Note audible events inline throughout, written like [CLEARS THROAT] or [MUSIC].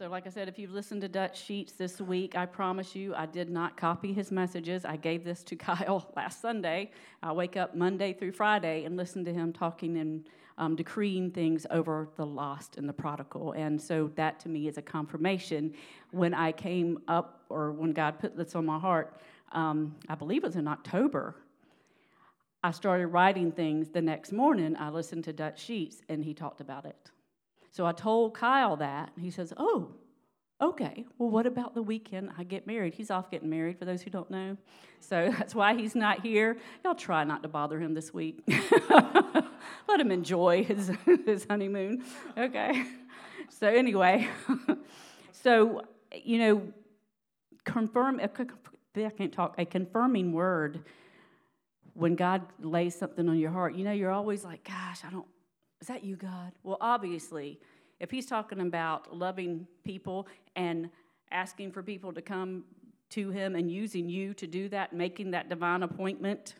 So, like I said, if you've listened to Dutch Sheets this week, I promise you I did not copy his messages. I gave this to [LAUGHS] Kyle last Sunday. I wake up Monday through Friday and listen to him talking and um, decreeing things over the lost and the prodigal. And so, that to me is a confirmation. When I came up, or when God put this on my heart, um, I believe it was in October, I started writing things the next morning. I listened to Dutch Sheets and he talked about it. So I told Kyle that. He says, Oh, okay. Well, what about the weekend I get married? He's off getting married, for those who don't know. So [LAUGHS] that's why he's not here. Y'all try not to bother him this week. [LAUGHS] Let him enjoy his, [LAUGHS] his honeymoon. Okay. So, anyway, so, you know, confirm, I can't talk, a confirming word when God lays something on your heart, you know, you're always like, gosh, I don't, is that you, God? Well, obviously, if He's talking about loving people and asking for people to come to Him and using you to do that, making that divine appointment,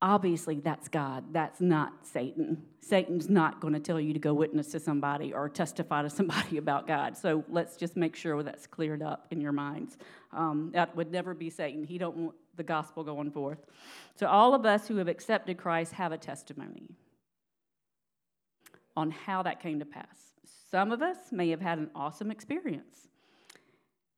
obviously that's God. That's not Satan. Satan's not going to tell you to go witness to somebody or testify to [LAUGHS] somebody about God. So let's just make sure that's cleared up in your minds. Um, that would never be Satan. He don't want the gospel going forth. So all of us who have accepted Christ have a testimony on how that came to pass. Some of us may have had an awesome experience.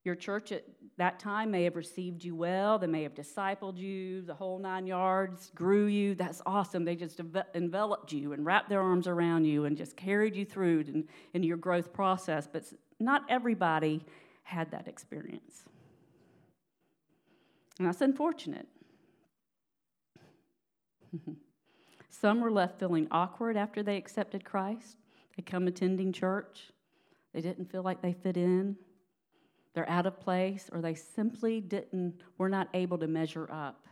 Your church at that time may have received you well. They may have discipled you, the whole nine yards, grew you. That's awesome. They just enveloped you and wrapped their arms around you and just carried you through in, in your growth process. But not everybody had that experience. And that's unfortunate. [LAUGHS] Some were left feeling awkward after they accepted Christ. They come attending church. They didn't feel like they fit in. They're out of place, or they simply didn't, were not able to measure up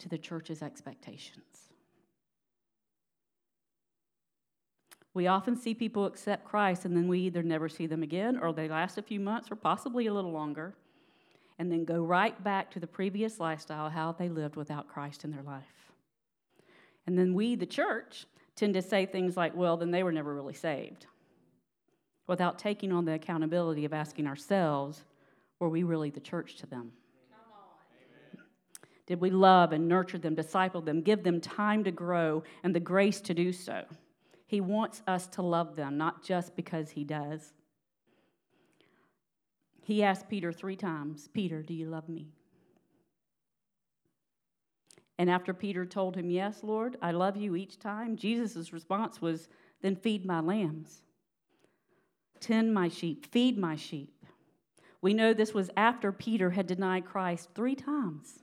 to the church's expectations. We often see people accept Christ and then we either never see them again or they last a few months or possibly a little longer and then go right back to the previous lifestyle, how they lived without Christ in their life. And then we, the church, tend to say things like, well, then they were never really saved, without taking on the accountability of asking ourselves, were we really the church to them? Did we love and nurture them, disciple them, give them time to grow and the grace to do so? He wants us to love them, not just because He does. He asked Peter three times, Peter, do you love me? And after Peter told him, Yes, Lord, I love you each time, Jesus' response was, Then feed my lambs, tend my sheep, feed my sheep. We know this was after Peter had denied Christ three times.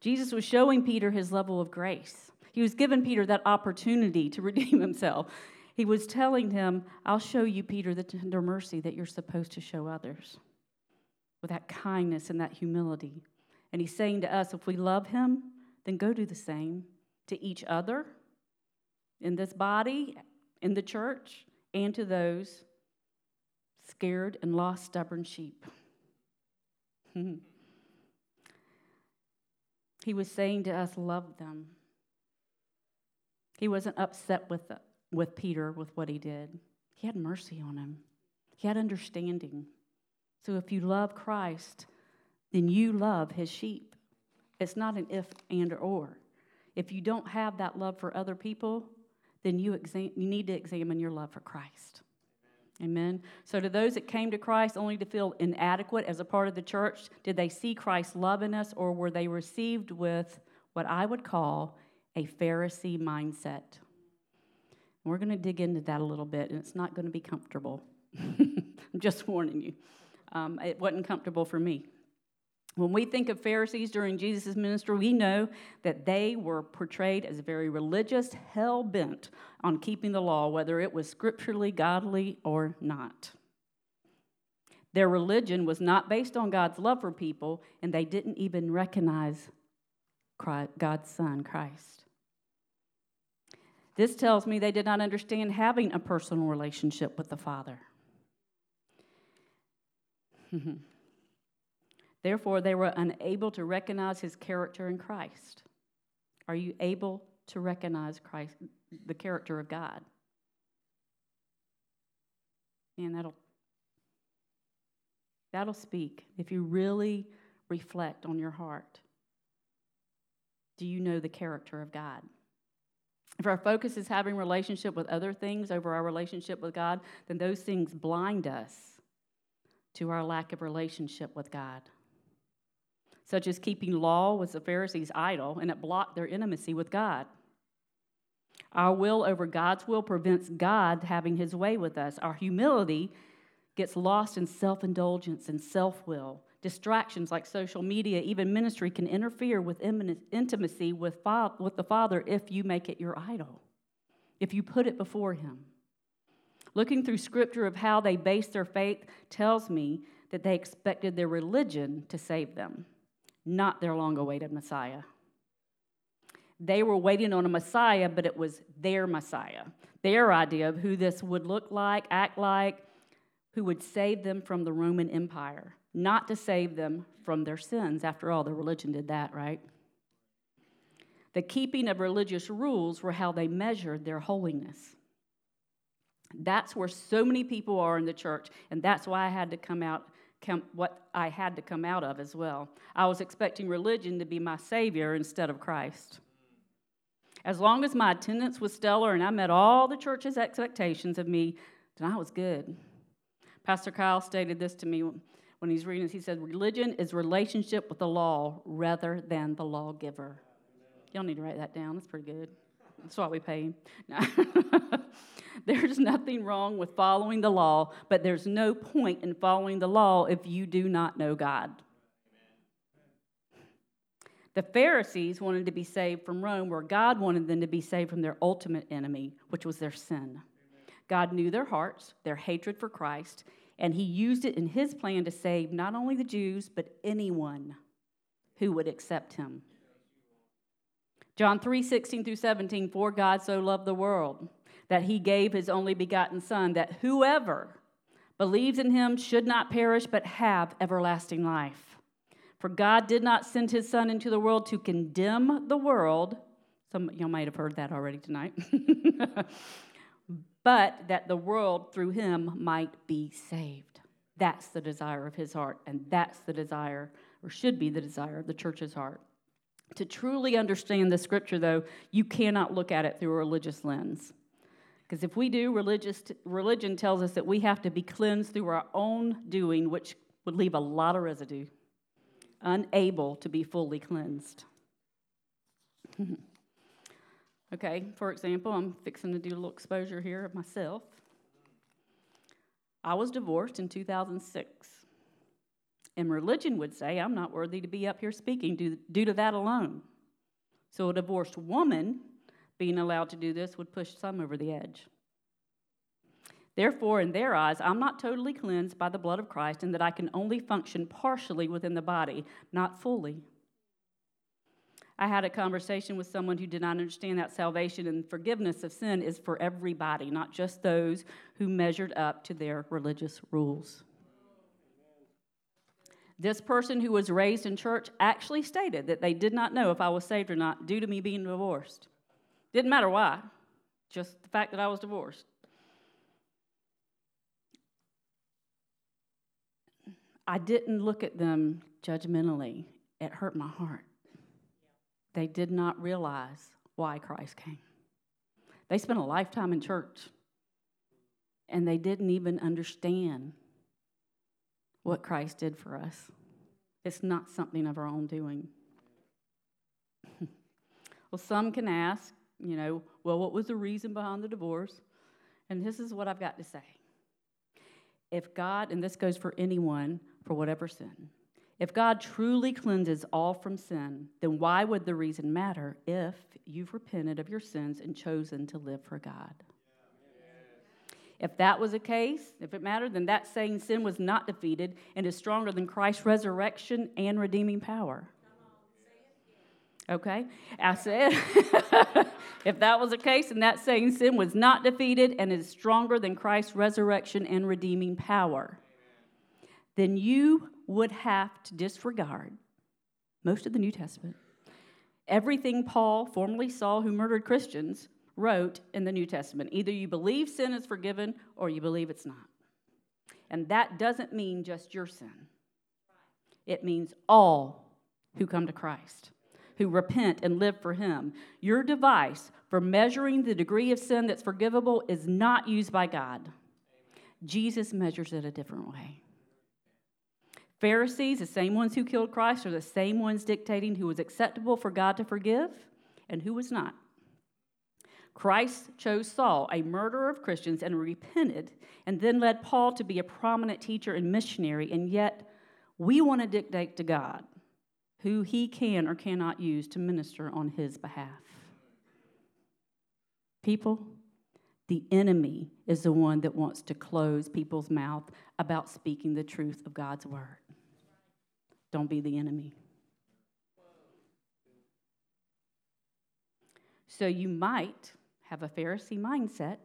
Jesus was showing Peter his level of grace. He was giving Peter that opportunity to [LAUGHS] redeem himself. He was telling him, I'll show you, Peter, the tender mercy that you're supposed to show others with that kindness and that humility. And he's saying to us, if we love him, then go do the same to each other in this body, in the church, and to those scared and lost, stubborn sheep. [LAUGHS] he was saying to us, love them. He wasn't upset with with Peter with what he did. He had mercy on him, he had understanding. So if you love Christ, then you love his sheep. It's not an if and or. If you don't have that love for other people, then you, exam- you need to examine your love for Christ. Amen. So, to those that came to Christ only to feel inadequate as a part of the church, did they see Christ's love in us, or were they received with what I would call a Pharisee mindset? We're going to dig into that a little bit, and it's not going to be comfortable. [LAUGHS] I'm just warning you. Um, it wasn't comfortable for me. When we think of Pharisees during Jesus' ministry, we know that they were portrayed as very religious, hell bent on keeping the law, whether it was scripturally godly or not. Their religion was not based on God's love for people, and they didn't even recognize God's Son, Christ. This tells me they did not understand having a personal relationship with the Father. [LAUGHS] Therefore, they were unable to recognize his character in Christ. Are you able to recognize Christ, the character of God? And that'll that'll speak if you really reflect on your heart. Do you know the character of God? If our focus is having relationship with other things over our relationship with God, then those things blind us to our lack of relationship with God. Such as keeping law was the Pharisees' idol, and it blocked their intimacy with God. Our will over God's will prevents God having his way with us. Our humility gets lost in self indulgence and self will. Distractions like social media, even ministry, can interfere with intimacy with, with the Father if you make it your idol, if you put it before Him. Looking through scripture of how they based their faith tells me that they expected their religion to save them, not their long awaited Messiah. They were waiting on a Messiah, but it was their Messiah, their idea of who this would look like, act like, who would save them from the Roman Empire, not to save them from their sins. After all, the religion did that, right? The keeping of religious rules were how they measured their holiness. That's where so many people are in the church, and that's why I had to come out, come, what I had to come out of as well. I was expecting religion to be my savior instead of Christ. As long as my attendance was stellar and I met all the church's expectations of me, then I was good. Pastor Kyle stated this to me when he's reading this. He said, Religion is relationship with the law rather than the lawgiver. Y'all need to write that down. That's pretty good. That's why we pay. [LAUGHS] No. [LAUGHS] there's nothing wrong with following the law, but there's no point in following the law if you do not know God. The Pharisees wanted to be saved from Rome, where God wanted them to be saved from their ultimate enemy, which was their sin. God knew their hearts, their hatred for Christ, and He used it in His plan to save not only the Jews, but anyone who would accept Him. John 3 16 through 17, for God so loved the world that He gave His only begotten Son, that whoever believes in Him should not perish, but have everlasting life. For God did not send his Son into the world to condemn the world. Some y'all might have heard that already tonight. [LAUGHS] but that the world through him might be saved. That's the desire of his heart, and that's the desire, or should be the desire of the church's heart. To truly understand the scripture, though, you cannot look at it through a religious lens. Because if we do, religious, religion tells us that we have to be cleansed through our own doing, which would leave a lot of residue unable to be fully cleansed. [LAUGHS] okay, for example, I'm fixing to do a little exposure here of myself. I was divorced in 2006. And religion would say I'm not worthy to be up here speaking due, due to that alone. So a divorced woman being allowed to do this would push some over the edge. Therefore, in their eyes, I'm not totally cleansed by the blood of Christ, and that I can only function partially within the body, not fully. I had a conversation with someone who did not understand that salvation and forgiveness of sin is for everybody, not just those who measured up to their religious rules. This person who was raised in church actually stated that they did not know if I was saved or not due to me being divorced. Didn't matter why, just the fact that I was divorced. I didn't look at them judgmentally. It hurt my heart. They did not realize why Christ came. They spent a lifetime in church and they didn't even understand what Christ did for us. It's not something of our own doing. [LAUGHS] well, some can ask, you know, well, what was the reason behind the divorce? And this is what I've got to say. If God, and this goes for anyone, for whatever sin. If God truly cleanses all from sin, then why would the reason matter if you've repented of your sins and chosen to live for God? If that was the case, if it mattered, then that saying sin was not defeated and is stronger than Christ's resurrection and redeeming power. Okay? I said, [LAUGHS] if that was the case, then that saying sin was not defeated and is stronger than Christ's resurrection and redeeming power then you would have to disregard most of the New Testament. Everything Paul, formerly Saul, who murdered Christians, wrote in the New Testament. Either you believe sin is forgiven or you believe it's not. And that doesn't mean just your sin, it means all who come to Christ, who repent and live for Him. Your device for measuring the degree of sin that's forgivable is not used by God. Jesus measures it a different way. Pharisees, the same ones who killed Christ, are the same ones dictating who was acceptable for God to forgive and who was not. Christ chose Saul, a murderer of Christians, and repented, and then led Paul to be a prominent teacher and missionary, and yet we want to dictate to God who he can or cannot use to minister on his behalf. People, the enemy is the one that wants to close people's mouth about speaking the truth of God's word. Don't be the enemy. So you might have a Pharisee mindset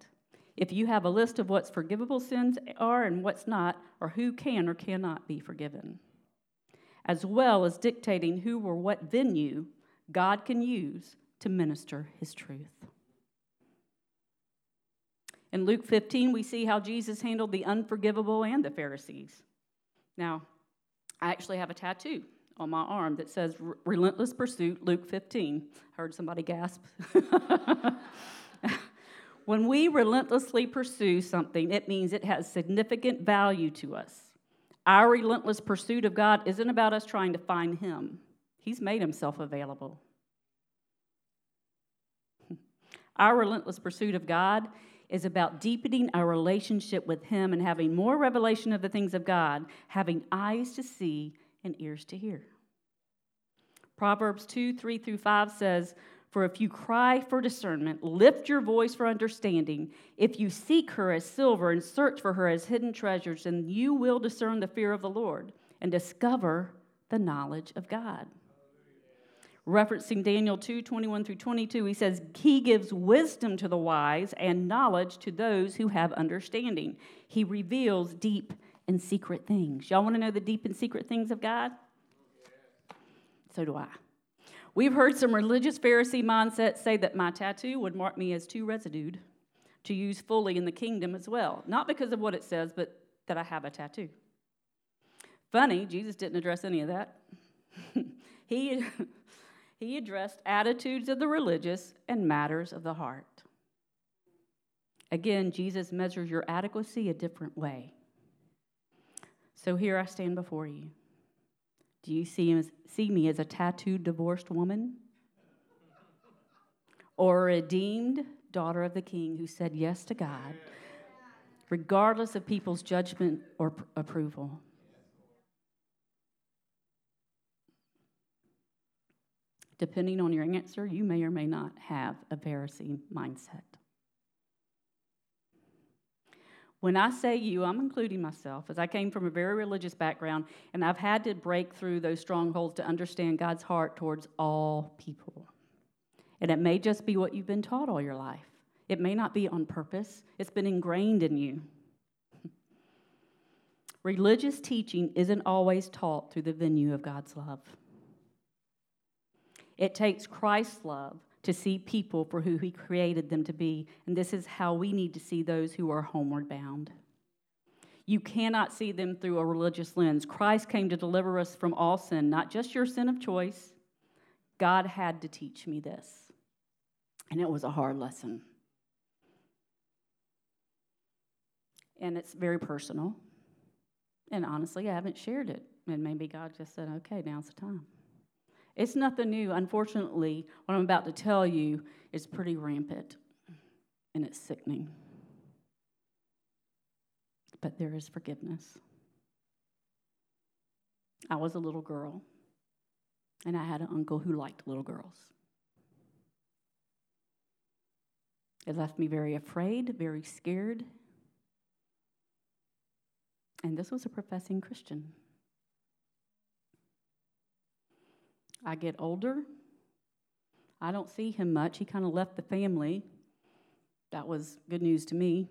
if you have a list of what's forgivable sins are and what's not, or who can or cannot be forgiven, as well as dictating who or what venue God can use to minister his truth. In Luke 15, we see how Jesus handled the unforgivable and the Pharisees. Now, I actually have a tattoo on my arm that says Relentless Pursuit, Luke 15. I Heard somebody gasp. [LAUGHS] when we relentlessly pursue something, it means it has significant value to us. Our relentless pursuit of God isn't about us trying to find Him, He's made Himself available. [LAUGHS] Our relentless pursuit of God is about deepening our relationship with Him and having more revelation of the things of God, having eyes to see and ears to hear. Proverbs 2 3 through 5 says, For if you cry for discernment, lift your voice for understanding. If you seek her as silver and search for her as hidden treasures, then you will discern the fear of the Lord and discover the knowledge of God referencing Daniel 2 21 through 22, he says, He gives wisdom to the wise and knowledge to those who have understanding. He reveals deep and secret things. Y'all want to know the deep and secret things of God? So do I. We've heard some religious Pharisee mindsets say that my tattoo would mark me as too residued to use fully in the kingdom as well. Not because of what it says, but that I have a tattoo. Funny, Jesus didn't address any of that. [LAUGHS] he [LAUGHS] he addressed attitudes of the religious and matters of the heart. Again, Jesus measures your adequacy a different way. So here I stand before you. Do you see, see me as a tattooed divorced woman? Or a redeemed daughter of the king who said yes to God, regardless of people's judgment or pr- approval? Depending on your answer, you may or may not have a Pharisee mindset. When I say you, I'm including myself, as I came from a very religious background, and I've had to break through those strongholds to understand God's heart towards all people. And it may just be what you've been taught all your life, it may not be on purpose, it's been ingrained in you. [LAUGHS] Religious teaching isn't always taught through the venue of God's love. It takes Christ's love to see people for who he created them to be, and this is how we need to see those who are homeward bound. You cannot see them through a religious lens. Christ came to deliver us from all sin, not just your sin of choice. God had to teach me this, and it was a hard lesson. And it's very personal. And honestly, I haven't shared it. And maybe God just said, okay, now's the time. It's nothing new. Unfortunately, what I'm about to tell you is pretty rampant and it's sickening. But there is forgiveness. I was a little girl, and I had an uncle who liked little girls. It left me very afraid, very scared. And this was a professing Christian. I get older. I don't see him much. He kind of left the family. That was good news to me.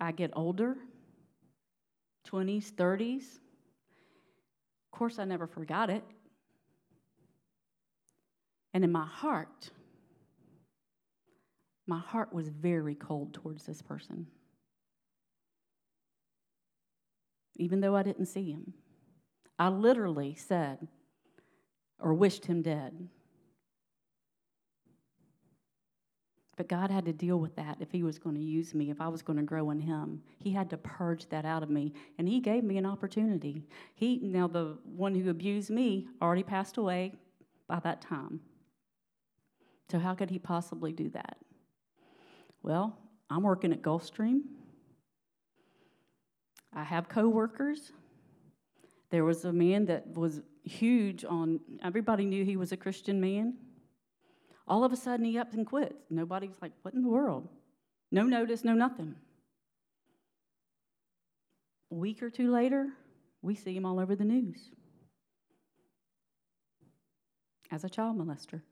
I get older 20s, 30s. Of course, I never forgot it. And in my heart, my heart was very cold towards this person. even though I didn't see him. I literally said, or wished him dead. But God had to deal with that if He was going to use me, if I was going to grow in Him. He had to purge that out of me, and He gave me an opportunity. He now the one who abused me already passed away by that time. So how could He possibly do that? Well, I'm working at Gulfstream. I have coworkers. There was a man that was huge on everybody knew he was a Christian man. All of a sudden, he up and quits. Nobody's like, What in the world? No notice, no nothing. A week or two later, we see him all over the news as a child molester.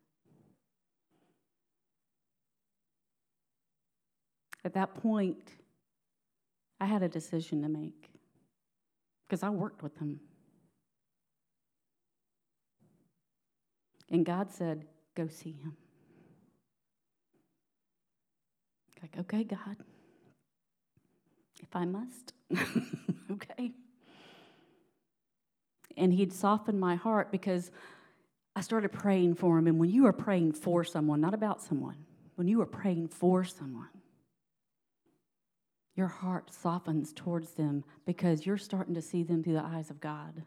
At that point, I had a decision to make because I worked with him. And God said, Go see him. Like, okay, God, if I must, [LAUGHS] okay. And he'd softened my heart because I started praying for him. And when you are praying for someone, not about someone, when you are praying for someone, your heart softens towards them because you're starting to see them through the eyes of God.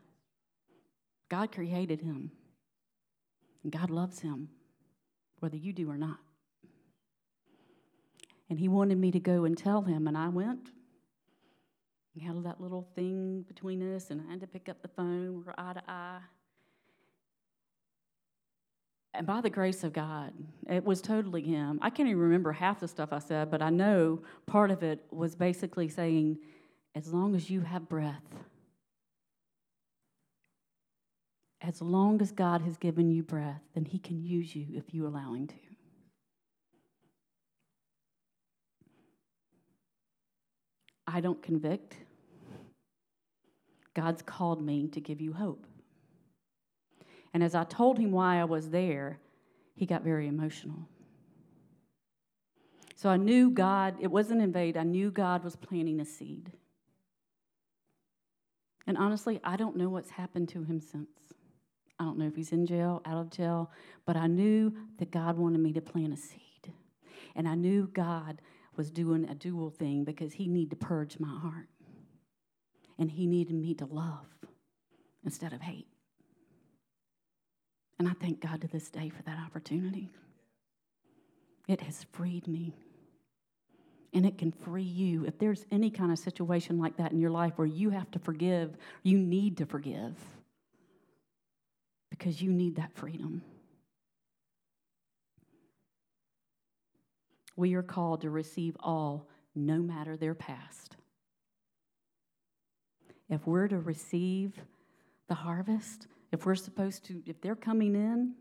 God created him, God loves him, whether you do or not. And he wanted me to go and tell him, and I went. He held that little thing between us, and I had to pick up the phone. We're eye to eye. And by the grace of God, it was totally him. I can't even remember half the stuff I said, but I know part of it was basically saying, as long as you have breath, as long as God has given you breath, then he can use you if you allow him to. I don't convict. God's called me to give you hope. And as I told him why I was there, he got very emotional. So I knew God, it wasn't in vain, I knew God was planting a seed. And honestly, I don't know what's happened to him since. I don't know if he's in jail, out of jail, but I knew that God wanted me to plant a seed. And I knew God was doing a dual thing because he needed to purge my heart. And he needed me to love instead of hate. And I thank God to this day for that opportunity. It has freed me. And it can free you. If there's any kind of situation like that in your life where you have to forgive, you need to forgive because you need that freedom. We are called to receive all, no matter their past. If we're to receive the harvest, if we're supposed to, if they're coming in,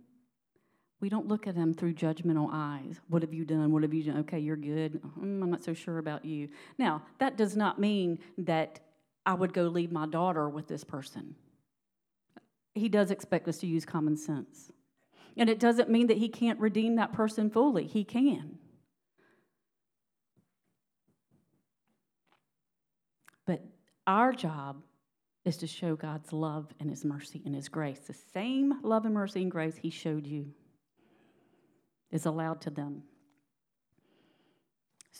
we don't look at them through judgmental eyes. What have you done? What have you done? Okay, you're good. Mm, I'm not so sure about you. Now, that does not mean that I would go leave my daughter with this person. He does expect us to use common sense. And it doesn't mean that he can't redeem that person fully. He can. But our job is to show God's love and His mercy and His grace. The same love and mercy and grace He showed you is allowed to them.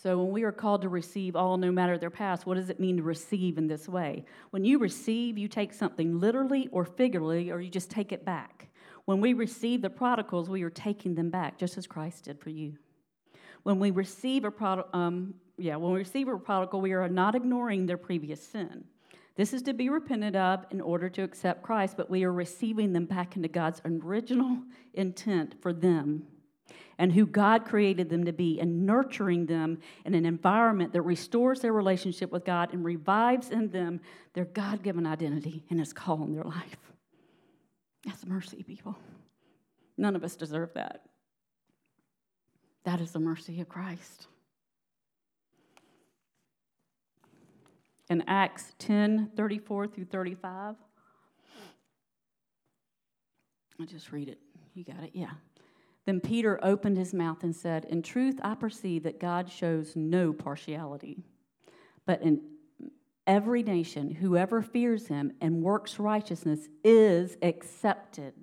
So, when we are called to receive all, no matter their past, what does it mean to receive in this way? When you receive, you take something literally or figuratively, or you just take it back. When we receive the prodigals, we are taking them back, just as Christ did for you. When we receive a prodigal, um, yeah, when we receive a prodigal, we are not ignoring their previous sin. This is to be repented of in order to accept Christ, but we are receiving them back into God's original intent for them and who God created them to be, and nurturing them in an environment that restores their relationship with God and revives in them their God given identity and His call in their life. That's mercy, people. None of us deserve that. That is the mercy of Christ. in Acts 10 34 through 35. I'll just read it. You got it? Yeah. Then Peter opened his mouth and said, In truth, I perceive that God shows no partiality, but in every nation, whoever fears him and works righteousness is accepted.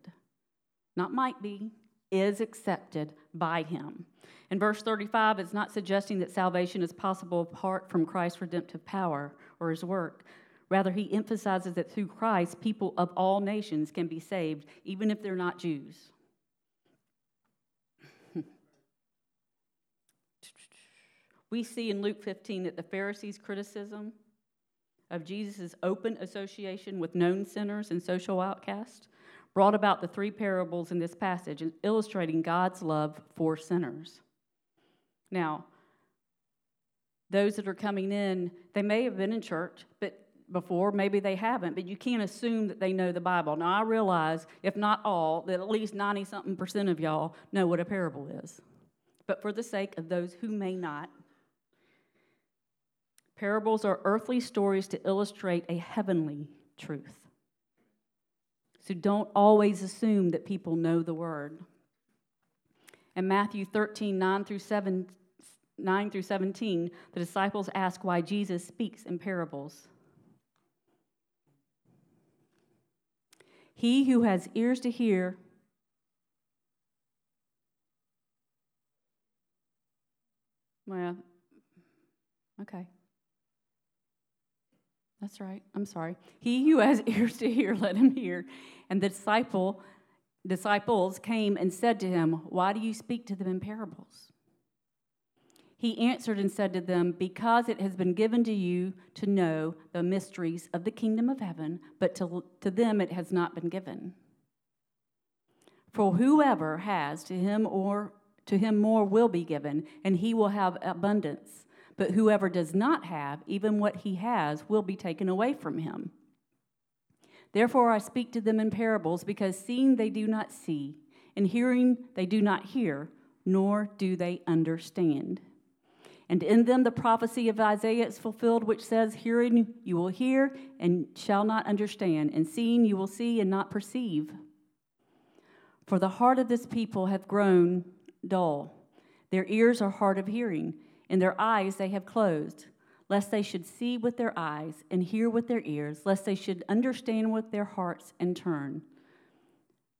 Not might be, is accepted by him. In verse 35, it's not suggesting that salvation is possible apart from Christ's redemptive power or his work. Rather, he emphasizes that through Christ, people of all nations can be saved, even if they're not Jews. We see in Luke 15 that the Pharisees' criticism of Jesus' open association with known sinners and social outcasts brought about the three parables in this passage, illustrating God's love for sinners. Now, those that are coming in, they may have been in church, but before, maybe they haven't, but you can't assume that they know the Bible. Now, I realize, if not all, that at least 90 something percent of y'all know what a parable is. But for the sake of those who may not, parables are earthly stories to illustrate a heavenly truth. So don't always assume that people know the word. In Matthew 13, 9 through 7, 9 through 17, the disciples ask why Jesus speaks in parables. He who has ears to hear, well, okay. That's right. I'm sorry. He who has [LAUGHS] ears to hear, let him hear. And the disciple, disciples came and said to him, Why do you speak to them in parables? He answered and said to them, Because it has been given to you to know the mysteries of the kingdom of heaven, but to, to them it has not been given. For whoever has, to him or to him more will be given, and he will have abundance. But whoever does not have, even what he has, will be taken away from him. Therefore I speak to them in parables, because seeing they do not see, and hearing they do not hear, nor do they understand. And in them the prophecy of Isaiah is fulfilled, which says, Hearing you will hear and shall not understand, and seeing you will see and not perceive. For the heart of this people hath grown dull, their ears are hard of hearing, and their eyes they have closed, lest they should see with their eyes and hear with their ears, lest they should understand with their hearts and turn,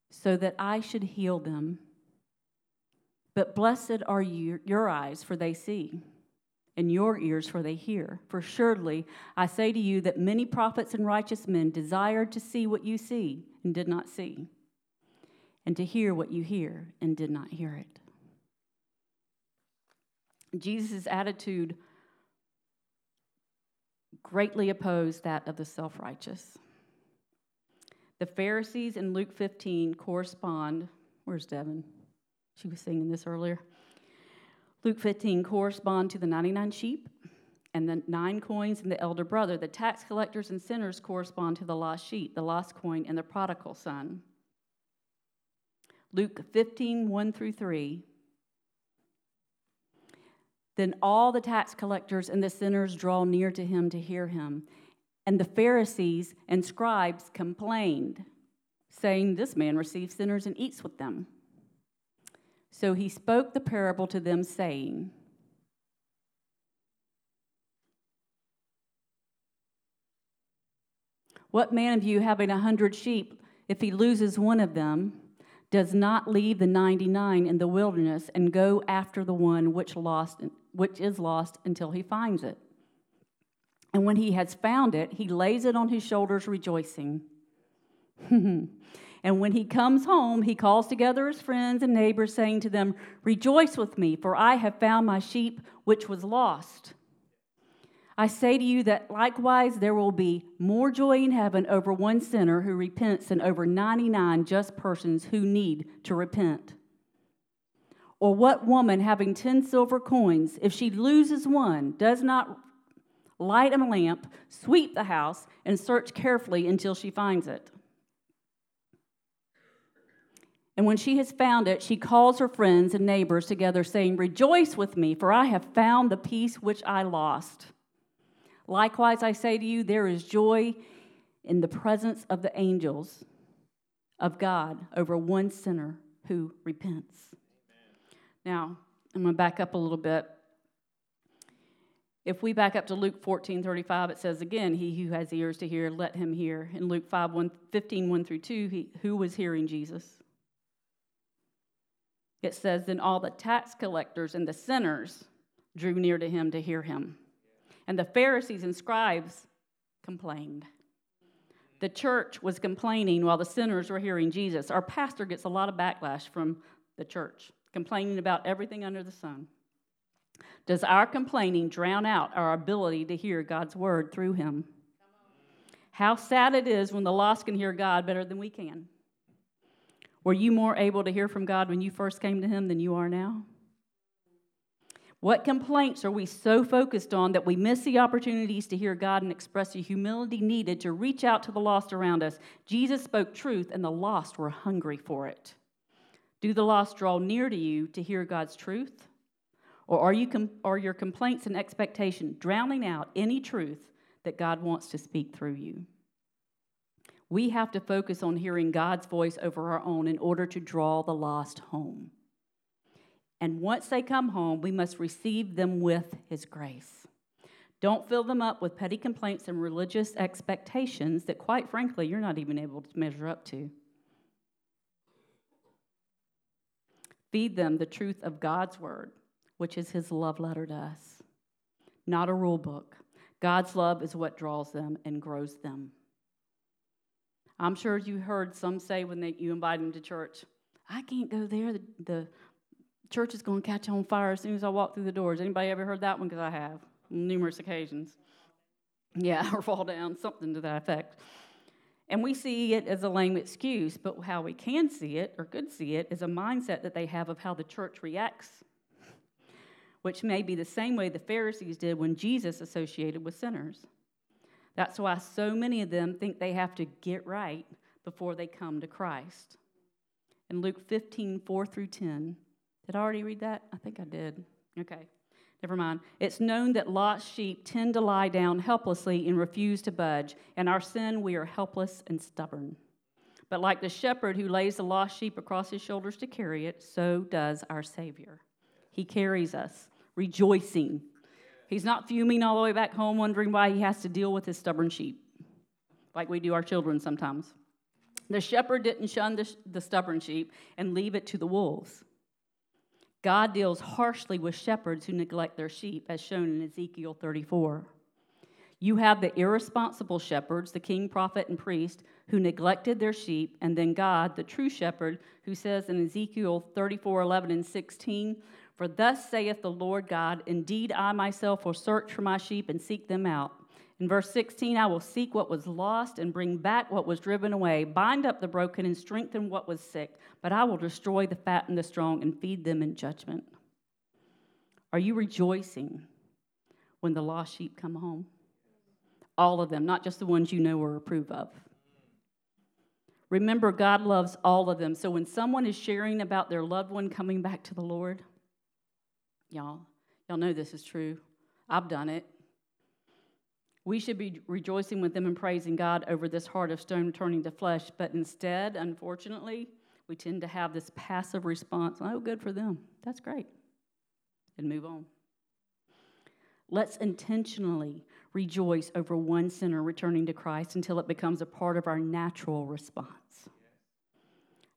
so that I should heal them. But blessed are you, your eyes, for they see and your ears, for they hear. For surely I say to you that many prophets and righteous men desired to see what you see and did not see, and to hear what you hear and did not hear it. Jesus' attitude greatly opposed that of the self righteous. The Pharisees in Luke 15 correspond. Where's Devin? She was singing this earlier. Luke 15 correspond to the 99 sheep and the nine coins and the elder brother. The tax collectors and sinners correspond to the lost sheep, the lost coin, and the prodigal son. Luke 15, 1 through 3. Then all the tax collectors and the sinners draw near to him to hear him. And the Pharisees and scribes complained, saying, This man receives sinners and eats with them. So he spoke the parable to them, saying, What man of you, having a hundred sheep, if he loses one of them, does not leave the 99 in the wilderness and go after the one which, lost, which is lost until he finds it? And when he has found it, he lays it on his shoulders, rejoicing. [LAUGHS] And when he comes home, he calls together his friends and neighbors, saying to them, Rejoice with me, for I have found my sheep which was lost. I say to you that likewise there will be more joy in heaven over one sinner who repents than over 99 just persons who need to repent. Or what woman having 10 silver coins, if she loses one, does not light a lamp, sweep the house, and search carefully until she finds it? And when she has found it, she calls her friends and neighbors together, saying, Rejoice with me, for I have found the piece which I lost. Likewise, I say to you, there is joy in the presence of the angels of God over one sinner who repents. Now, I'm going to back up a little bit. If we back up to Luke 14 35, it says again, He who has ears to hear, let him hear. In Luke 5 1, 15 1 through 2, he, who was hearing Jesus? It says, Then all the tax collectors and the sinners drew near to him to hear him. And the Pharisees and scribes complained. The church was complaining while the sinners were hearing Jesus. Our pastor gets a lot of backlash from the church, complaining about everything under the sun. Does our complaining drown out our ability to hear God's word through him? How sad it is when the lost can hear God better than we can. Were you more able to hear from God when you first came to him than you are now? What complaints are we so focused on that we miss the opportunities to hear God and express the humility needed to reach out to the lost around us? Jesus spoke truth, and the lost were hungry for it. Do the lost draw near to you to hear God's truth? Or are, you com- are your complaints and expectation drowning out any truth that God wants to speak through you? We have to focus on hearing God's voice over our own in order to draw the lost home. And once they come home, we must receive them with His grace. Don't fill them up with petty complaints and religious expectations that, quite frankly, you're not even able to measure up to. Feed them the truth of God's word, which is His love letter to us, not a rule book. God's love is what draws them and grows them. I'm sure you heard some say when they, you invite them to church, I can't go there. The, the church is going to catch on fire as soon as I walk through the doors. Anybody ever heard that one? Because I have numerous occasions. Yeah, [LAUGHS] or fall down, something to that effect. And we see it as a lame excuse, but how we can see it, or could see it, is a mindset that they have of how the church reacts, which may be the same way the Pharisees did when Jesus associated with sinners. That's why so many of them think they have to get right before they come to Christ. In Luke 15, 4 through 10, did I already read that? I think I did. Okay, never mind. It's known that Lot's sheep tend to lie down helplessly and refuse to budge. In our sin, we are helpless and stubborn. But like the shepherd who lays the lost sheep across his shoulders to carry it, so does our Savior. He carries us, rejoicing. He's not fuming all the way back home, wondering why he has to deal with his stubborn sheep, like we do our children sometimes. The shepherd didn't shun the, the stubborn sheep and leave it to the wolves. God deals harshly with shepherds who neglect their sheep, as shown in Ezekiel 34. You have the irresponsible shepherds, the king, prophet, and priest, who neglected their sheep, and then God, the true shepherd, who says in Ezekiel 34 11 and 16, For thus saith the Lord God, Indeed, I myself will search for my sheep and seek them out. In verse 16, I will seek what was lost and bring back what was driven away, bind up the broken and strengthen what was sick, but I will destroy the fat and the strong and feed them in judgment. Are you rejoicing when the lost sheep come home? All of them, not just the ones you know or approve of. Remember, God loves all of them. So when someone is sharing about their loved one coming back to the Lord, y'all, y'all know this is true. I've done it. We should be rejoicing with them and praising God over this heart of stone turning to flesh, but instead, unfortunately, we tend to have this passive response oh, good for them. That's great. And move on. Let's intentionally rejoice over one sinner returning to Christ until it becomes a part of our natural response.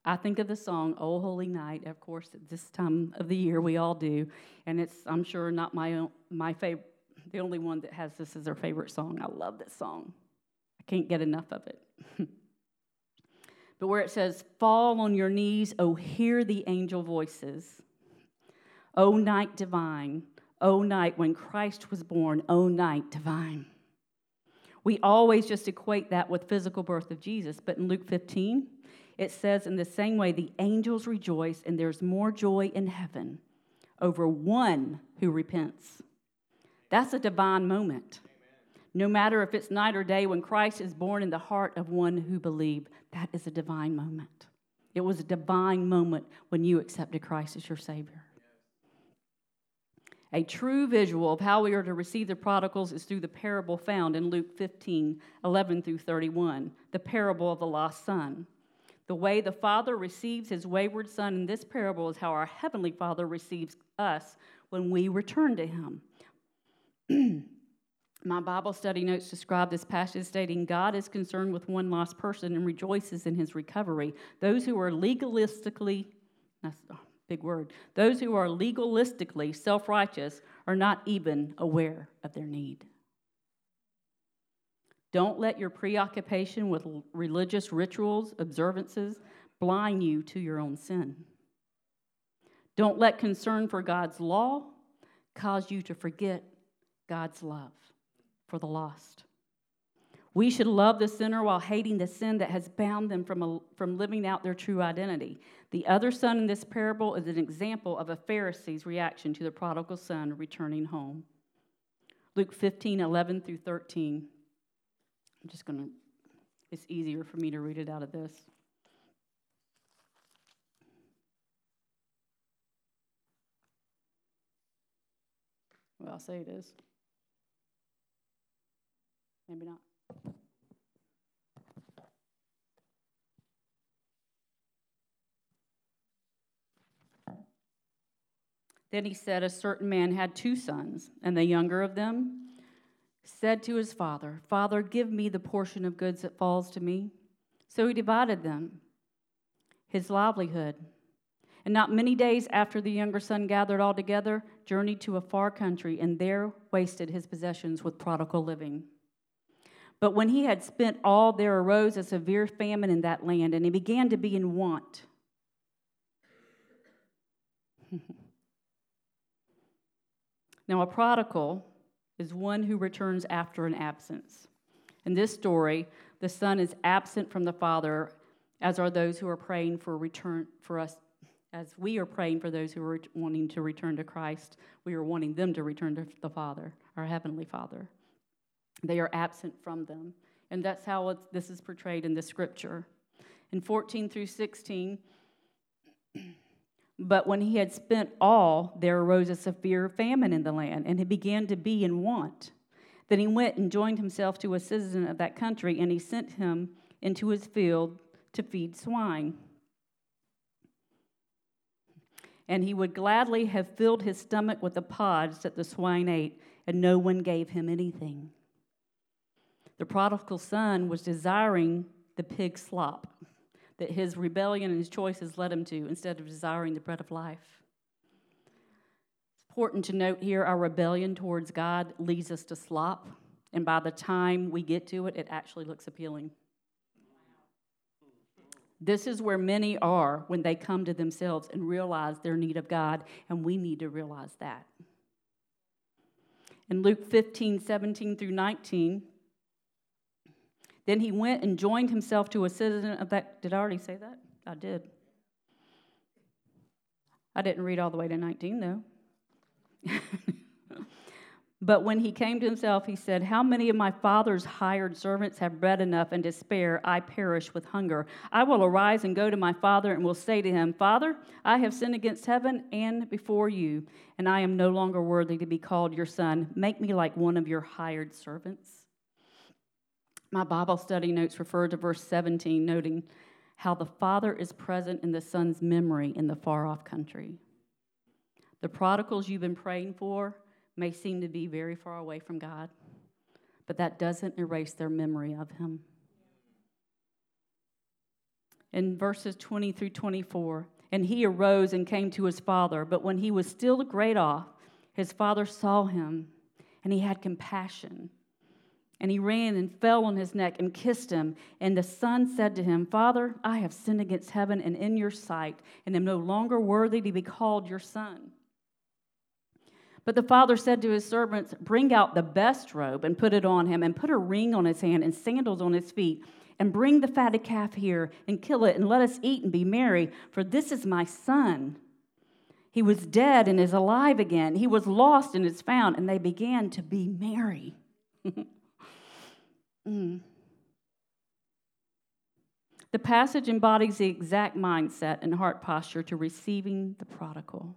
I think of the song "Oh Holy Night." Of course, at this time of the year, we all do, and it's I'm sure not my own, my favorite the only one that has this as their favorite song. I love this song. I can't get enough of it. [LAUGHS] but where it says, Fall on your knees, oh, hear the angel voices. O night divine, O night when Christ was born, O night divine. We always just equate that with physical birth of Jesus, but in Luke 15, it says in the same way the angels rejoice and there's more joy in heaven over one who repents that's a divine moment. No matter if it's night or day, when Christ is born in the heart of one who believed, that is a divine moment. It was a divine moment when you accepted Christ as your Savior. A true visual of how we are to receive the prodigals is through the parable found in Luke 15 11 through 31, the parable of the lost son. The way the Father receives his wayward son in this parable is how our Heavenly Father receives us when we return to him. [CLEARS THROAT] My Bible study notes describe this passage stating God is concerned with one lost person and rejoices in his recovery. Those who are legalistically, that's a big word, those who are legalistically self righteous are not even aware of their need. Don't let your preoccupation with religious rituals, observances, blind you to your own sin. Don't let concern for God's law cause you to forget God's love for the lost. We should love the sinner while hating the sin that has bound them from, a, from living out their true identity. The other son in this parable is an example of a Pharisee's reaction to the prodigal son returning home. Luke 15, 11 through 13. I'm just going to, it's easier for me to read it out of this. Well, I'll say it is. Maybe not. Then he said, A certain man had two sons, and the younger of them said to his father, Father, give me the portion of goods that falls to me. So he divided them, his livelihood. And not many days after the younger son gathered all together, journeyed to a far country, and there wasted his possessions with prodigal living. But when he had spent all, there arose a severe famine in that land, and he began to be in want. [LAUGHS] now, a prodigal is one who returns after an absence. In this story, the son is absent from the father, as are those who are praying for return for us. As we are praying for those who are wanting to return to Christ, we are wanting them to return to the Father, our Heavenly Father. They are absent from them. And that's how this is portrayed in the scripture. In 14 through 16, [CLEARS THROAT] but when he had spent all, there arose a severe famine in the land, and he began to be in want. Then he went and joined himself to a citizen of that country, and he sent him into his field to feed swine. And he would gladly have filled his stomach with the pods that the swine ate, and no one gave him anything. The prodigal son was desiring the pig slop that his rebellion and his choices led him to instead of desiring the bread of life. It's important to note here our rebellion towards God leads us to slop, and by the time we get to it, it actually looks appealing. This is where many are when they come to themselves and realize their need of God, and we need to realize that. In Luke 15, 17 through 19, then he went and joined himself to a citizen of that. Did I already say that? I did. I didn't read all the way to 19, though. [LAUGHS] but when he came to himself, he said, How many of my father's hired servants have bread enough and to spare? I perish with hunger. I will arise and go to my father and will say to him, Father, I have sinned against heaven and before you, and I am no longer worthy to be called your son. Make me like one of your hired servants. My Bible study notes refer to verse 17, noting how the Father is present in the Son's memory in the far off country. The prodigals you've been praying for may seem to be very far away from God, but that doesn't erase their memory of Him. In verses 20 through 24, and he arose and came to his father, but when he was still a great off, his father saw him, and he had compassion and he ran and fell on his neck and kissed him. And the son said to him, Father, I have sinned against heaven and in your sight, and am no longer worthy to be called your son. But the father said to his servants, Bring out the best robe and put it on him, and put a ring on his hand and sandals on his feet. And bring the fatted calf here and kill it, and let us eat and be merry, for this is my son. He was dead and is alive again. He was lost and is found, and they began to be merry. [LAUGHS] Mm. The passage embodies the exact mindset and heart posture to receiving the prodigal.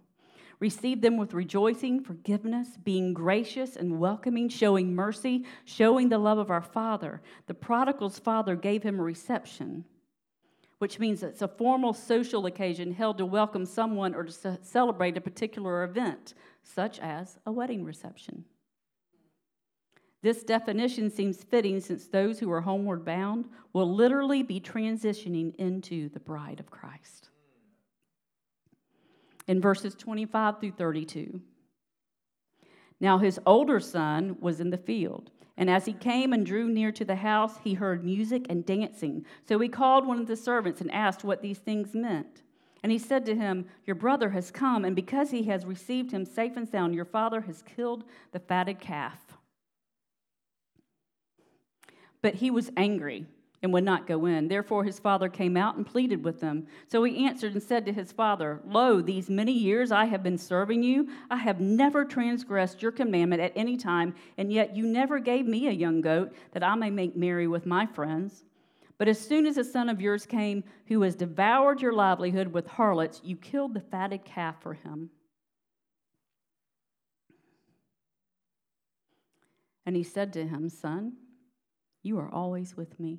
Receive them with rejoicing, forgiveness, being gracious and welcoming, showing mercy, showing the love of our Father. The prodigal's father gave him a reception, which means it's a formal social occasion held to welcome someone or to celebrate a particular event, such as a wedding reception. This definition seems fitting since those who are homeward bound will literally be transitioning into the bride of Christ. In verses 25 through 32. Now his older son was in the field, and as he came and drew near to the house, he heard music and dancing. So he called one of the servants and asked what these things meant. And he said to him, Your brother has come, and because he has received him safe and sound, your father has killed the fatted calf. But he was angry and would not go in. Therefore his father came out and pleaded with them. So he answered and said to his father, Lo, these many years I have been serving you. I have never transgressed your commandment at any time, and yet you never gave me a young goat that I may make merry with my friends. But as soon as a son of yours came who has devoured your livelihood with harlots, you killed the fatted calf for him. And he said to him, Son, you are always with me,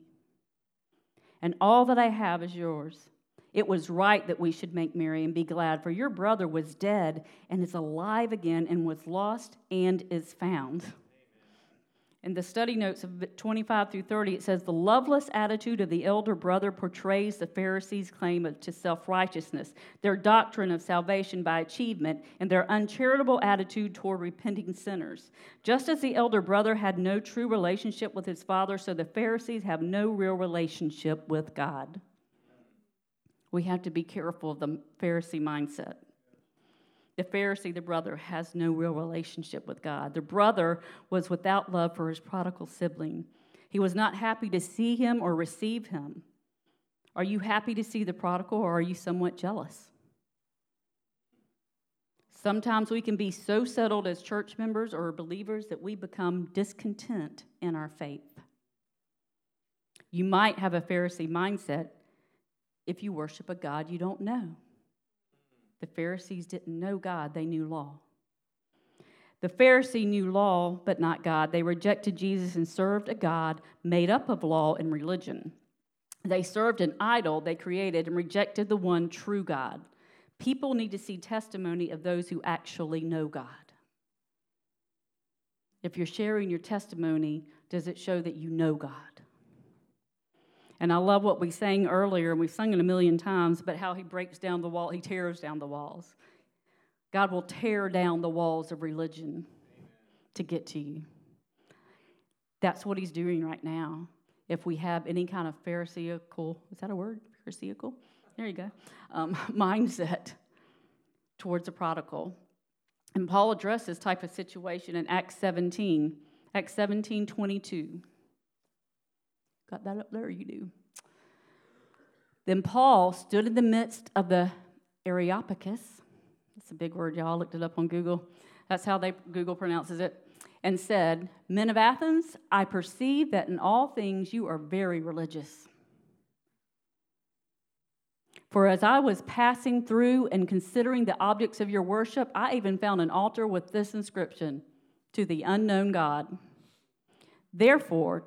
and all that I have is yours. It was right that we should make merry and be glad, for your brother was dead and is alive again, and was lost and is found. In the study notes of 25 through 30, it says the loveless attitude of the elder brother portrays the Pharisees' claim to self righteousness, their doctrine of salvation by achievement, and their uncharitable attitude toward repenting sinners. Just as the elder brother had no true relationship with his father, so the Pharisees have no real relationship with God. We have to be careful of the Pharisee mindset. The Pharisee, the brother, has no real relationship with God. The brother was without love for his prodigal sibling. He was not happy to see him or receive him. Are you happy to see the prodigal or are you somewhat jealous? Sometimes we can be so settled as church members or believers that we become discontent in our faith. You might have a Pharisee mindset if you worship a God you don't know. The Pharisees didn't know God, they knew law. The Pharisee knew law, but not God. They rejected Jesus and served a God made up of law and religion. They served an idol they created and rejected the one true God. People need to see testimony of those who actually know God. If you're sharing your testimony, does it show that you know God? And I love what we sang earlier, and we've sung it a million times, but how he breaks down the wall, he tears down the walls. God will tear down the walls of religion to get to you. That's what he's doing right now. If we have any kind of Pharisaical, is that a word? Pharisaical? There you go. Um, [LAUGHS] mindset towards a prodigal. And Paul addressed this type of situation in Acts 17, Acts 17 22. Got that up there? You do. Then Paul stood in the midst of the Areopagus. That's a big word, y'all. Looked it up on Google. That's how they Google pronounces it. And said, Men of Athens, I perceive that in all things you are very religious. For as I was passing through and considering the objects of your worship, I even found an altar with this inscription To the unknown God. Therefore,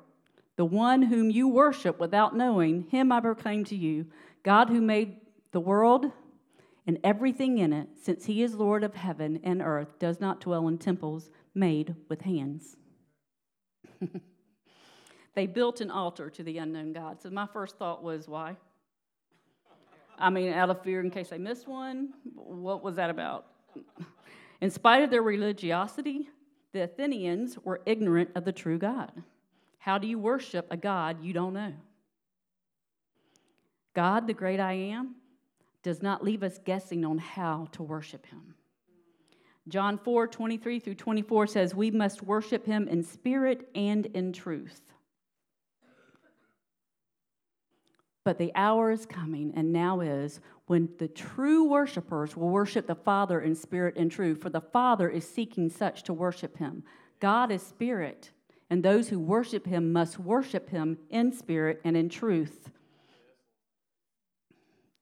the one whom you worship without knowing, him I proclaim to you God who made the world and everything in it, since he is Lord of heaven and earth, does not dwell in temples made with hands. [LAUGHS] they built an altar to the unknown God. So my first thought was, why? I mean, out of fear in case they missed one? What was that about? In spite of their religiosity, the Athenians were ignorant of the true God. How do you worship a God you don't know? God, the great I am, does not leave us guessing on how to worship him. John 4 23 through 24 says, We must worship him in spirit and in truth. But the hour is coming, and now is, when the true worshipers will worship the Father in spirit and truth, for the Father is seeking such to worship him. God is spirit and those who worship him must worship him in spirit and in truth.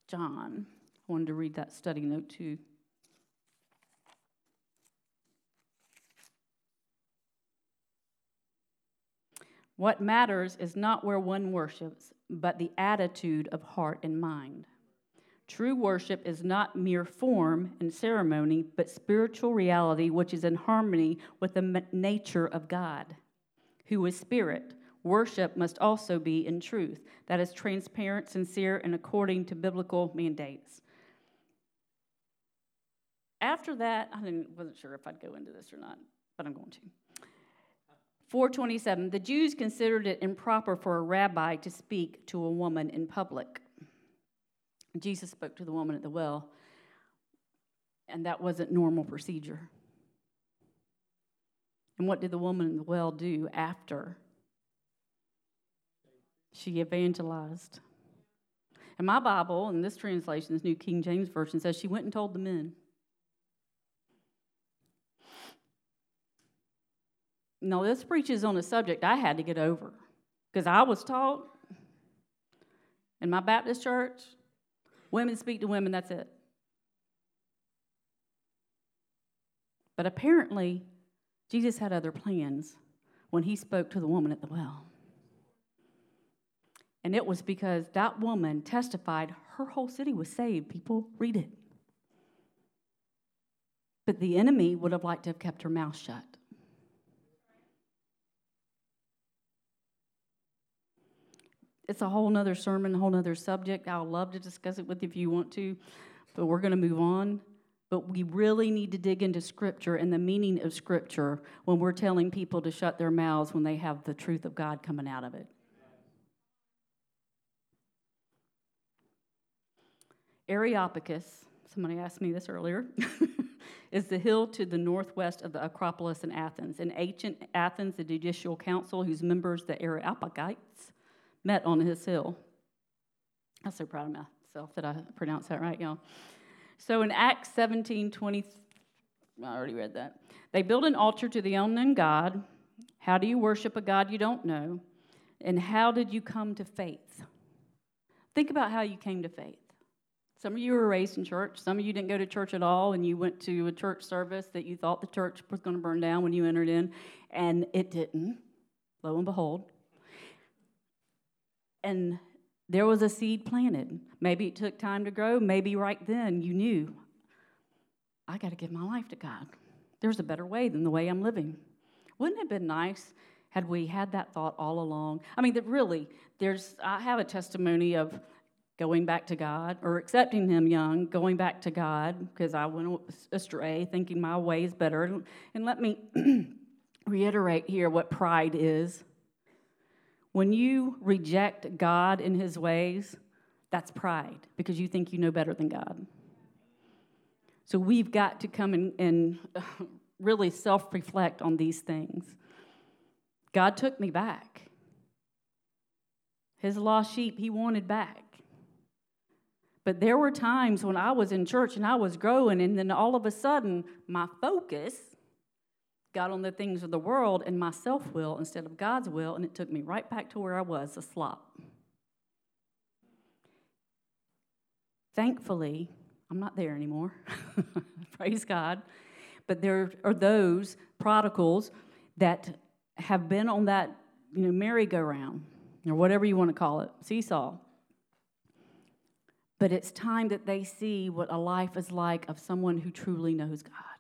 John, I wanted to read that study note too. What matters is not where one worships, but the attitude of heart and mind. True worship is not mere form and ceremony, but spiritual reality which is in harmony with the nature of God. Who is spirit. Worship must also be in truth, that is transparent, sincere, and according to biblical mandates. After that, I wasn't sure if I'd go into this or not, but I'm going to. 427, the Jews considered it improper for a rabbi to speak to a woman in public. Jesus spoke to the woman at the well, and that wasn't normal procedure. And what did the woman in the well do after she evangelized? And my Bible, in this translation, this New King James Version, says she went and told the men. No, this preaches on a subject I had to get over because I was taught in my Baptist church women speak to women, that's it. But apparently, Jesus had other plans when he spoke to the woman at the well. And it was because that woman testified her whole city was saved. People, read it. But the enemy would have liked to have kept her mouth shut. it's a whole nother sermon, a whole nother subject. I'll love to discuss it with you if you want to, but we're going to move on. But we really need to dig into Scripture and the meaning of Scripture when we're telling people to shut their mouths when they have the truth of God coming out of it. Areopagus, somebody asked me this earlier, [LAUGHS] is the hill to the northwest of the Acropolis in Athens. In ancient Athens, the judicial council, whose members, the Areopagites, met on his hill. I'm so proud of myself that I pronounced that right, y'all. So in Acts 17 20, I already read that. They built an altar to the unknown God. How do you worship a God you don't know? And how did you come to faith? Think about how you came to faith. Some of you were raised in church. Some of you didn't go to church at all, and you went to a church service that you thought the church was going to burn down when you entered in, and it didn't. Lo and behold, and there was a seed planted. Maybe it took time to grow. Maybe right then you knew, I got to give my life to God. There's a better way than the way I'm living. Wouldn't it have been nice had we had that thought all along? I mean, that really, there's, I have a testimony of going back to God or accepting Him young, going back to God because I went astray, thinking my way is better. And let me [CLEARS THROAT] reiterate here what pride is. When you reject God and his ways, that's pride because you think you know better than God. So we've got to come and, and [LAUGHS] really self reflect on these things. God took me back. His lost sheep, he wanted back. But there were times when I was in church and I was growing, and then all of a sudden, my focus got on the things of the world and my self will instead of God's will, and it took me right back to where I was a slop. Thankfully, I'm not there anymore. [LAUGHS] Praise God. But there are those prodigals that have been on that you know, merry-go-round, or whatever you want to call it, seesaw. But it's time that they see what a life is like of someone who truly knows God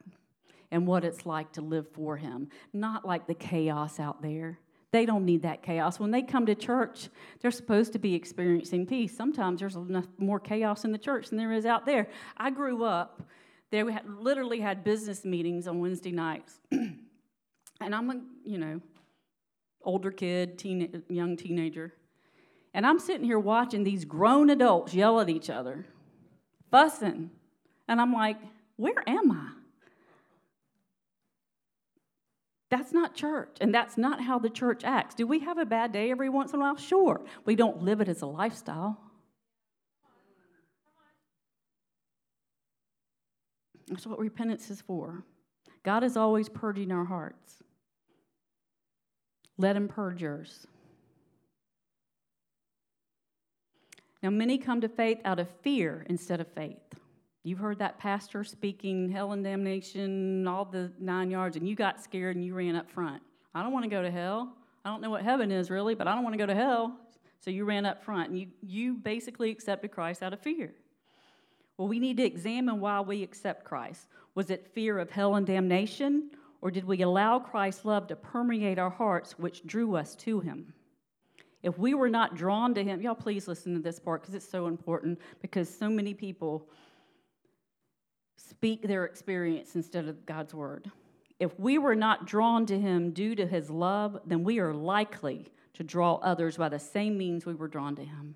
and what it's like to live for Him, not like the chaos out there. They don't need that chaos. When they come to church, they're supposed to be experiencing peace. Sometimes there's enough more chaos in the church than there is out there. I grew up, they had, literally had business meetings on Wednesday nights. [CLEARS THROAT] and I'm a, you know, older kid, teen, young teenager. And I'm sitting here watching these grown adults yell at each other, fussing. And I'm like, where am I? That's not church, and that's not how the church acts. Do we have a bad day every once in a while? Sure. We don't live it as a lifestyle. That's what repentance is for. God is always purging our hearts. Let Him purge yours. Now, many come to faith out of fear instead of faith. You've heard that pastor speaking hell and damnation, all the nine yards, and you got scared and you ran up front. I don't want to go to hell. I don't know what heaven is really, but I don't want to go to hell. So you ran up front and you, you basically accepted Christ out of fear. Well, we need to examine why we accept Christ. Was it fear of hell and damnation, or did we allow Christ's love to permeate our hearts, which drew us to him? If we were not drawn to him, y'all please listen to this part because it's so important because so many people speak their experience instead of God's word. If we were not drawn to him due to his love, then we are likely to draw others by the same means we were drawn to him.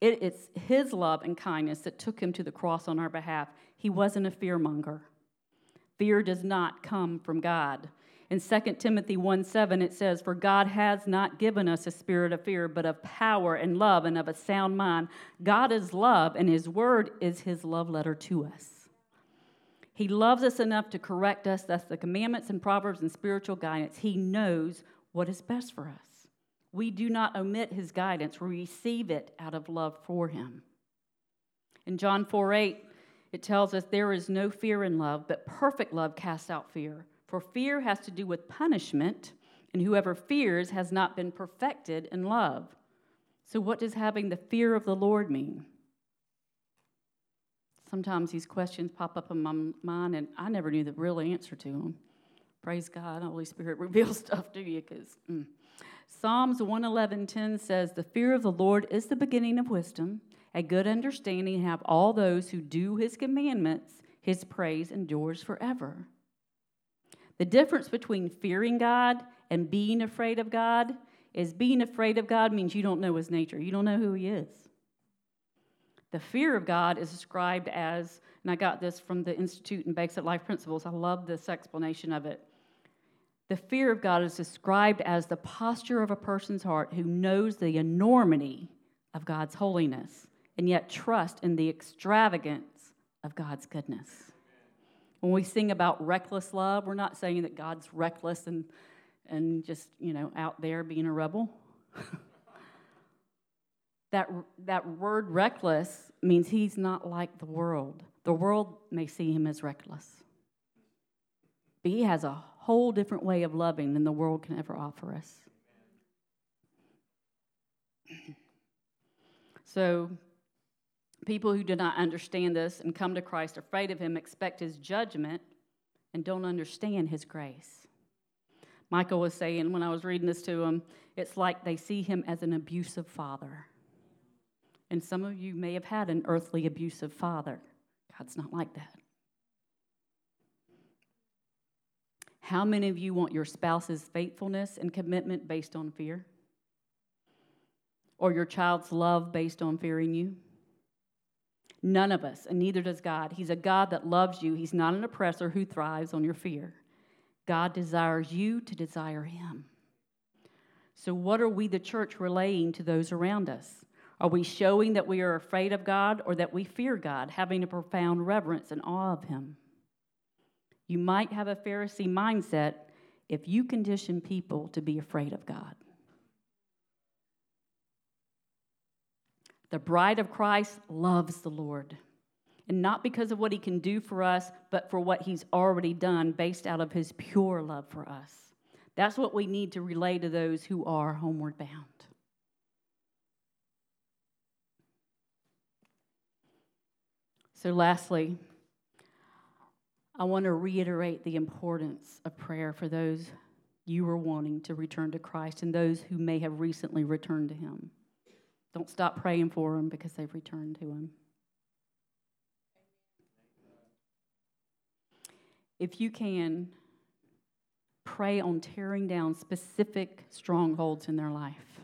It's his love and kindness that took him to the cross on our behalf. He wasn't a fearmonger. Fear does not come from God. In 2 Timothy 1 7, it says, For God has not given us a spirit of fear, but of power and love and of a sound mind. God is love, and His word is His love letter to us. He loves us enough to correct us. That's the commandments and proverbs and spiritual guidance. He knows what is best for us. We do not omit His guidance, we receive it out of love for Him. In John 4 8, it tells us there is no fear in love, but perfect love casts out fear. For fear has to do with punishment, and whoever fears has not been perfected in love. So, what does having the fear of the Lord mean? Sometimes these questions pop up in my mind, and I never knew the real answer to them. Praise God, Holy Spirit [LAUGHS] reveals stuff to you because. Mm. Psalms 111:10 says, "The fear of the Lord is the beginning of wisdom. A good understanding have all those who do His commandments. His praise endures forever." The difference between fearing God and being afraid of God is being afraid of God means you don't know his nature, you don't know who he is. The fear of God is described as, and I got this from the Institute and Basic Life Principles. I love this explanation of it. The fear of God is described as the posture of a person's heart who knows the enormity of God's holiness and yet trust in the extravagance of God's goodness. When we sing about reckless love, we're not saying that God's reckless and, and just, you know, out there being a rebel. [LAUGHS] that, that word reckless means he's not like the world. The world may see him as reckless. But he has a whole different way of loving than the world can ever offer us. [CLEARS THROAT] So, People who do not understand this and come to Christ afraid of him expect his judgment and don't understand his grace. Michael was saying when I was reading this to him, it's like they see him as an abusive father. And some of you may have had an earthly abusive father. God's not like that. How many of you want your spouse's faithfulness and commitment based on fear? Or your child's love based on fearing you? None of us, and neither does God. He's a God that loves you. He's not an oppressor who thrives on your fear. God desires you to desire Him. So, what are we, the church, relaying to those around us? Are we showing that we are afraid of God or that we fear God, having a profound reverence and awe of Him? You might have a Pharisee mindset if you condition people to be afraid of God. The bride of Christ loves the Lord. And not because of what he can do for us, but for what he's already done based out of his pure love for us. That's what we need to relay to those who are homeward bound. So, lastly, I want to reiterate the importance of prayer for those you are wanting to return to Christ and those who may have recently returned to Him. Don't stop praying for them because they've returned to Him. If you can, pray on tearing down specific strongholds in their life.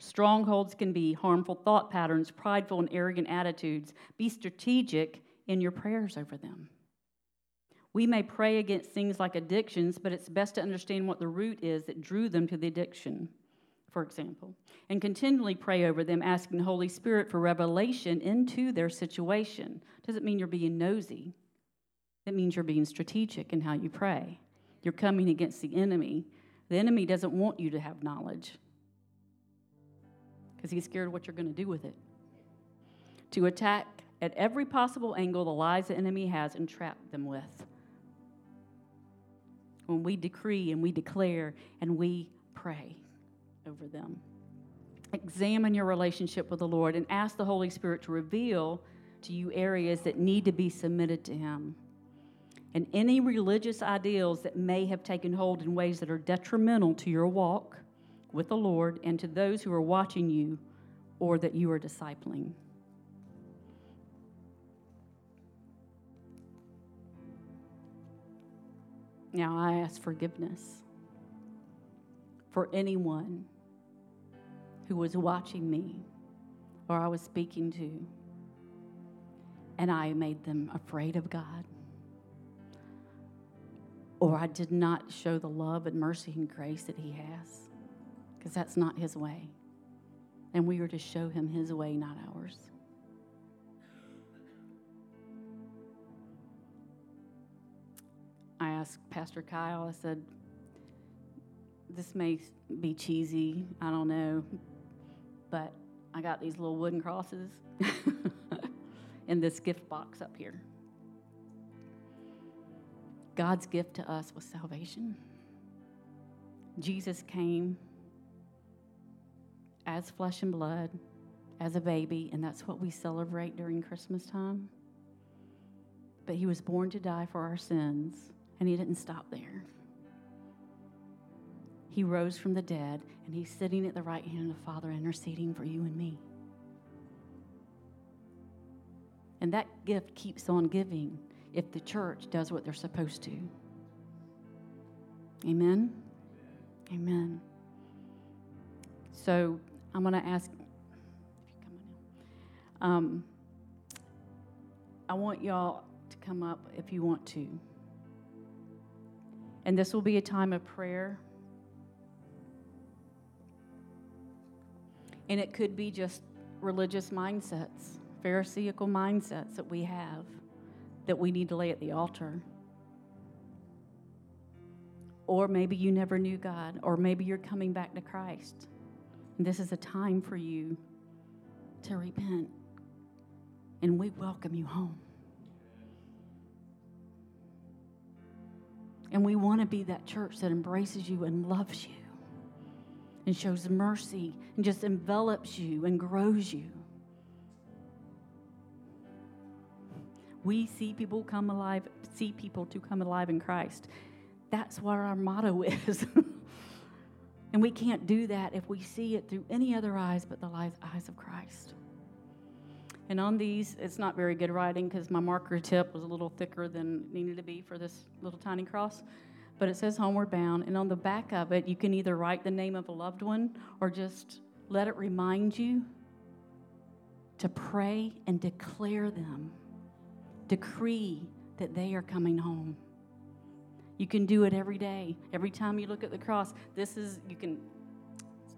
Strongholds can be harmful thought patterns, prideful and arrogant attitudes. Be strategic in your prayers over them. We may pray against things like addictions, but it's best to understand what the root is that drew them to the addiction for example, and continually pray over them, asking the Holy Spirit for revelation into their situation. Doesn't mean you're being nosy, it means you're being strategic in how you pray. You're coming against the enemy. The enemy doesn't want you to have knowledge because he's scared what you're going to do with it. To attack at every possible angle the lies the enemy has and trap them with. When we decree and we declare and we pray over them. Examine your relationship with the Lord and ask the Holy Spirit to reveal to you areas that need to be submitted to Him. and any religious ideals that may have taken hold in ways that are detrimental to your walk with the Lord and to those who are watching you or that you are discipling. Now I ask forgiveness for anyone who was watching me or I was speaking to, and I made them afraid of God. Or I did not show the love and mercy and grace that He has, because that's not His way. And we are to show Him His way, not ours. I asked Pastor Kyle, I said, this may be cheesy, I don't know, but I got these little wooden crosses [LAUGHS] in this gift box up here. God's gift to us was salvation. Jesus came as flesh and blood, as a baby, and that's what we celebrate during Christmas time. But he was born to die for our sins, and he didn't stop there. He rose from the dead, and he's sitting at the right hand of the Father, interceding for you and me. And that gift keeps on giving if the church does what they're supposed to. Amen? Amen. So I'm going to ask, um, I want y'all to come up if you want to. And this will be a time of prayer. And it could be just religious mindsets, Pharisaical mindsets that we have that we need to lay at the altar. Or maybe you never knew God, or maybe you're coming back to Christ. And this is a time for you to repent. And we welcome you home. And we want to be that church that embraces you and loves you and shows mercy and just envelops you and grows you. We see people come alive, see people to come alive in Christ. That's what our motto [LAUGHS] is. and we can't do that if we see it through any other eyes but the eyes of Christ. And on these, it's not very good writing because my marker tip was a little thicker than needed to be for this little tiny cross. But it says homeward bound. And on the back of it, you can either write the name of a loved one or just let it remind you to pray and declare them, decree that they are coming home. You can do it every day. Every time you look at the cross, this is, you can,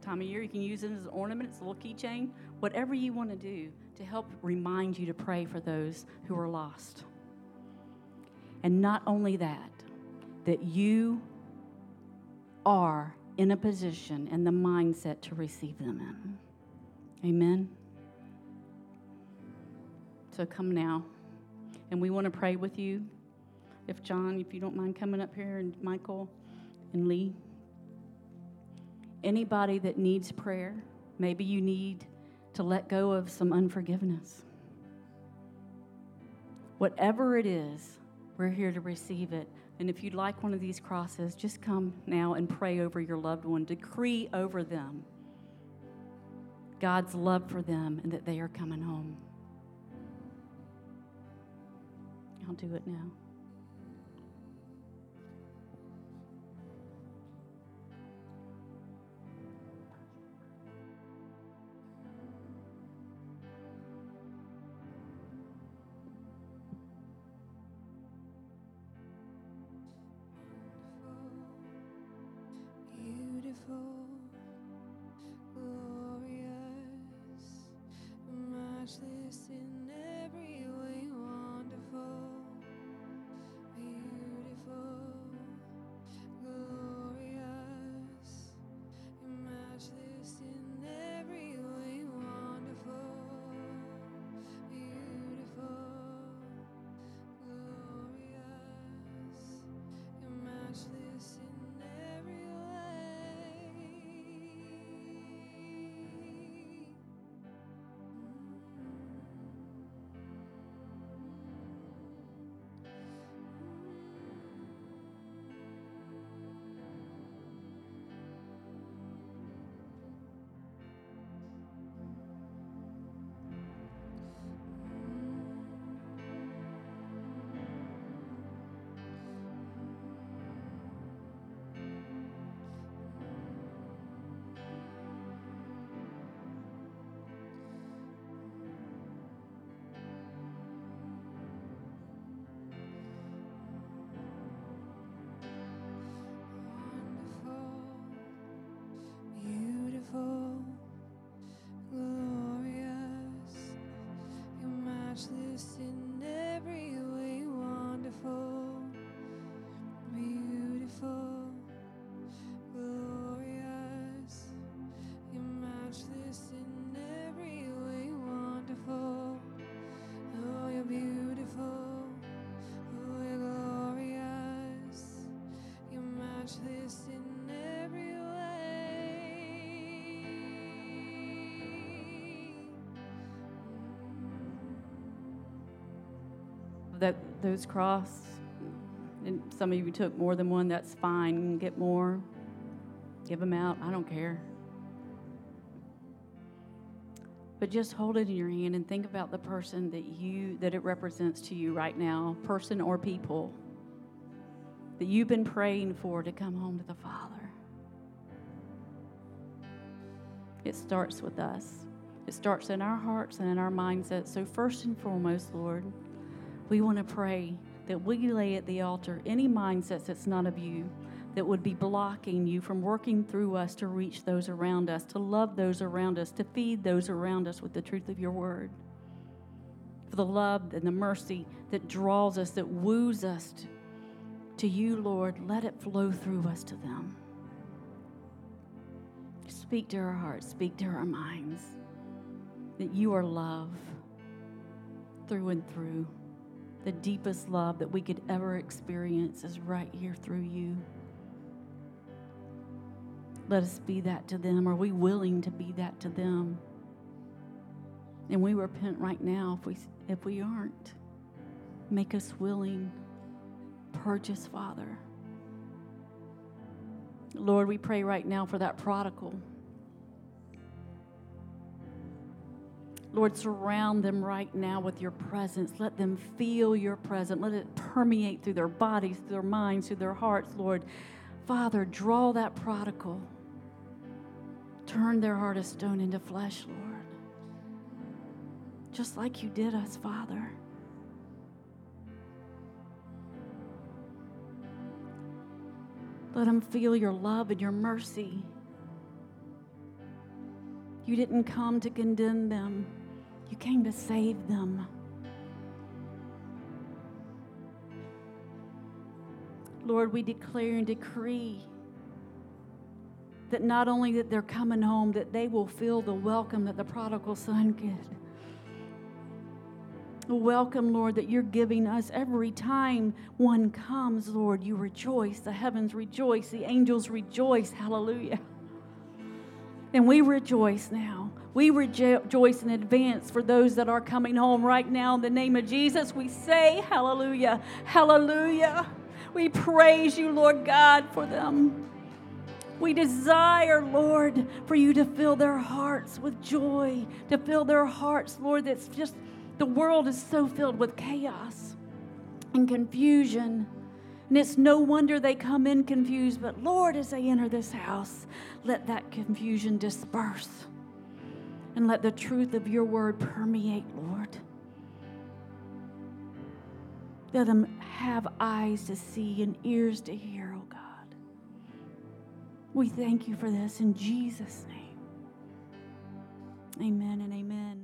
time of year, you can use it as an ornament, it's a little keychain, whatever you want to do to help remind you to pray for those who are lost. And not only that, that you are in a position and the mindset to receive them in. Amen. So come now. And we want to pray with you. If John, if you don't mind coming up here, and Michael and Lee. Anybody that needs prayer, maybe you need to let go of some unforgiveness. Whatever it is, we're here to receive it. And if you'd like one of these crosses, just come now and pray over your loved one. Decree over them God's love for them and that they are coming home. I'll do it now. Those cross. And some of you took more than one, that's fine. Get more. Give them out. I don't care. But just hold it in your hand and think about the person that you that it represents to you right now, person or people that you've been praying for to come home to the Father. It starts with us. It starts in our hearts and in our mindsets. So first and foremost, Lord, we want to pray that we lay at the altar any mindsets that's not of you that would be blocking you from working through us to reach those around us, to love those around us, to feed those around us with the truth of your word. For the love and the mercy that draws us, that woos us to, to you, Lord, let it flow through us to them. Speak to our hearts, speak to our minds that you are love through and through the deepest love that we could ever experience is right here through you. Let us be that to them. Are we willing to be that to them? And we repent right now if we, if we aren't. Make us willing. Purchase, Father. Lord, we pray right now for that prodigal. Lord, surround them right now with your presence. Let them feel your presence. Let it permeate through their bodies, through their minds, through their hearts, Lord. Father, draw that prodigal. Turn their heart of stone into flesh, Lord. Just like you did us, Father. Let them feel your love and your mercy. You didn't come to condemn them. You came to save them. Lord, we declare and decree that not only that they're coming home, that they will feel the welcome that the prodigal son did. The welcome, Lord, that you're giving us every time one comes, Lord. You rejoice. The heavens rejoice. The angels rejoice. Hallelujah. And we rejoice now. We rejoice in advance for those that are coming home right now. In the name of Jesus, we say hallelujah, hallelujah. We praise you, Lord God, for them. We desire, Lord, for you to fill their hearts with joy, to fill their hearts, Lord, that's just the world is so filled with chaos and confusion. And it's no wonder they come in confused, but Lord, as they enter this house, let that confusion disperse and let the truth of your word permeate, Lord. Let them have eyes to see and ears to hear, oh God. We thank you for this in Jesus' name. Amen and amen.